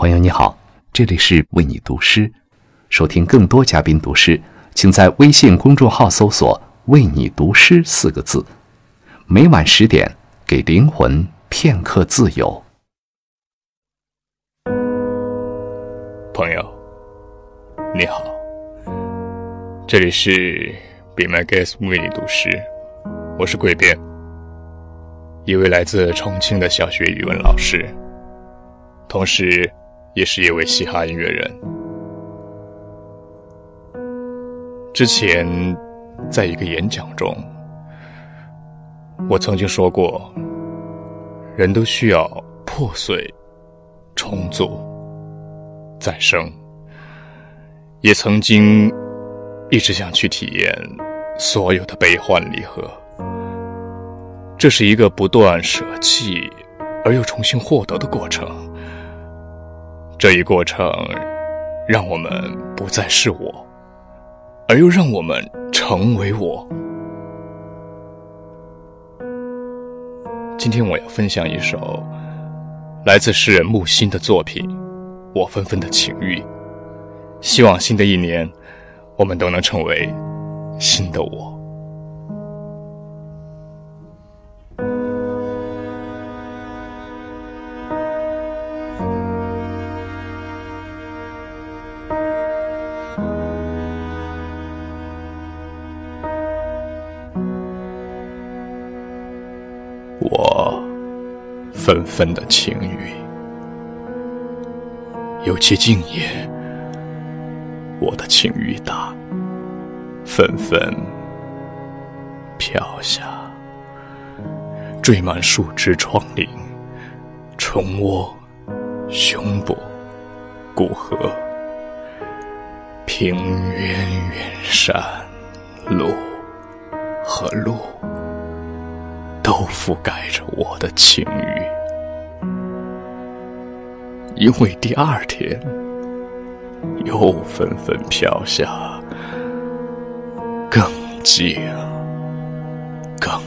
朋友你好，这里是为你读诗。收听更多嘉宾读诗，请在微信公众号搜索“为你读诗”四个字。每晚十点，给灵魂片刻自由。朋友，你好，这里是 Be My Guest 为你读诗，我是贵编，一位来自重庆的小学语文老师，同时。也是一位嘻哈音乐人。之前，在一个演讲中，我曾经说过，人都需要破碎、重组、再生。也曾经一直想去体验所有的悲欢离合。这是一个不断舍弃而又重新获得的过程。这一过程，让我们不再是我，而又让我们成为我。今天我要分享一首来自诗人木心的作品《我纷纷的情欲》，希望新的一年，我们都能成为新的我。我纷纷的情雨，有其静夜，我的情欲大，纷纷飘下，缀满树枝、窗棂、虫窝、胸部、骨骼，平原、远山、路和路。覆盖着我的情欲，因为第二天又纷纷飘下更静、更